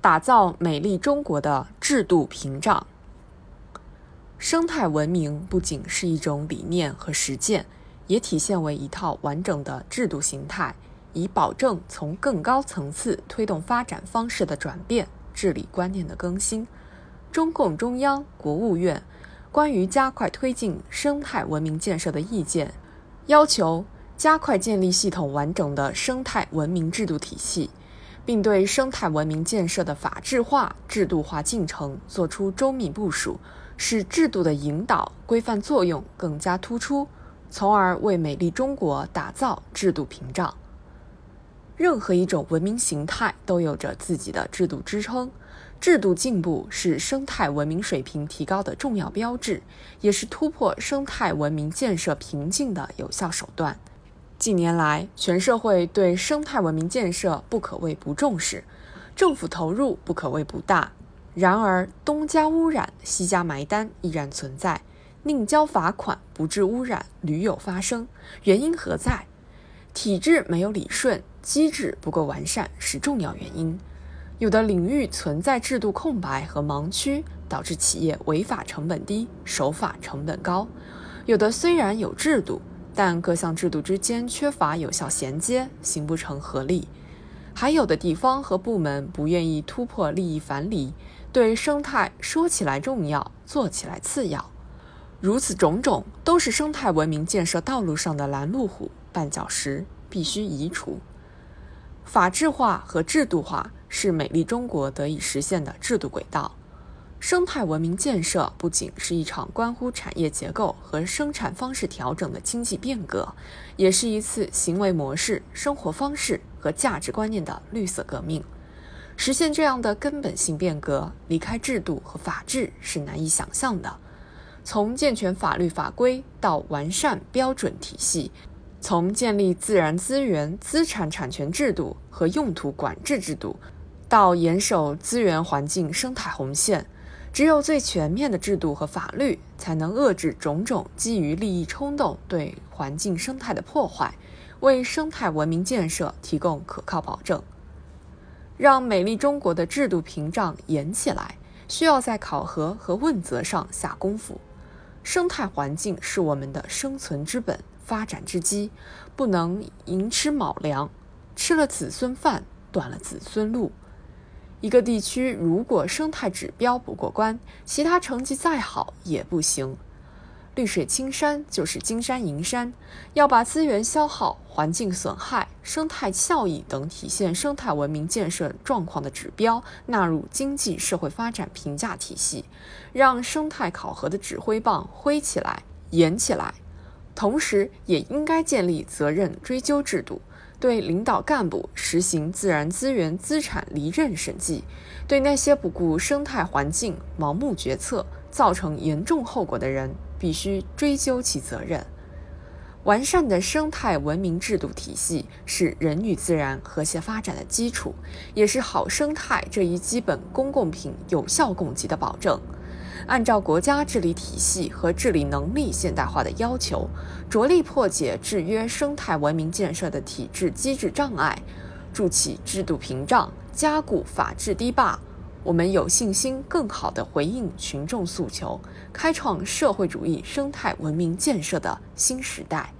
打造美丽中国的制度屏障。生态文明不仅是一种理念和实践，也体现为一套完整的制度形态，以保证从更高层次推动发展方式的转变、治理观念的更新。中共中央、国务院关于加快推进生态文明建设的意见，要求加快建立系统完整的生态文明制度体系。并对生态文明建设的法治化、制度化进程作出周密部署，使制度的引导规范作用更加突出，从而为美丽中国打造制度屏障。任何一种文明形态都有着自己的制度支撑，制度进步是生态文明水平提高的重要标志，也是突破生态文明建设瓶颈的有效手段。近年来，全社会对生态文明建设不可谓不重视，政府投入不可谓不大。然而，东家污染，西家埋单依然存在，宁交罚款不治污染屡有发生。原因何在？体制没有理顺，机制不够完善是重要原因。有的领域存在制度空白和盲区，导致企业违法成本低，守法成本高。有的虽然有制度。但各项制度之间缺乏有效衔接，形不成合力。还有的地方和部门不愿意突破利益樊篱，对生态说起来重要，做起来次要。如此种种，都是生态文明建设道路上的拦路虎、绊脚石，必须移除。法治化和制度化是美丽中国得以实现的制度轨道。生态文明建设不仅是一场关乎产业结构和生产方式调整的经济变革，也是一次行为模式、生活方式和价值观念的绿色革命。实现这样的根本性变革，离开制度和法治是难以想象的。从健全法律法规到完善标准体系，从建立自然资源资产产权制度和用途管制制度，到严守资源环境生态红线。只有最全面的制度和法律，才能遏制种种基于利益冲动对环境生态的破坏，为生态文明建设提供可靠保证。让美丽中国的制度屏障严起来，需要在考核和问责上下功夫。生态环境是我们的生存之本、发展之基，不能寅吃卯粮，吃了子孙饭，断了子孙路。一个地区如果生态指标不过关，其他成绩再好也不行。绿水青山就是金山银山，要把资源消耗、环境损害、生态效益等体现生态文明建设状况的指标纳入经济社会发展评价体系，让生态考核的指挥棒挥起来、严起来。同时，也应该建立责任追究制度。对领导干部实行自然资源资产离任审计，对那些不顾生态环境、盲目决策造成严重后果的人，必须追究其责任。完善的生态文明制度体系是人与自然和谐发展的基础，也是好生态这一基本公共品有效供给的保证。按照国家治理体系和治理能力现代化的要求，着力破解制约生态文明建设的体制机制障碍，筑起制度屏障，加固法治堤坝，我们有信心更好地回应群众诉求，开创社会主义生态文明建设的新时代。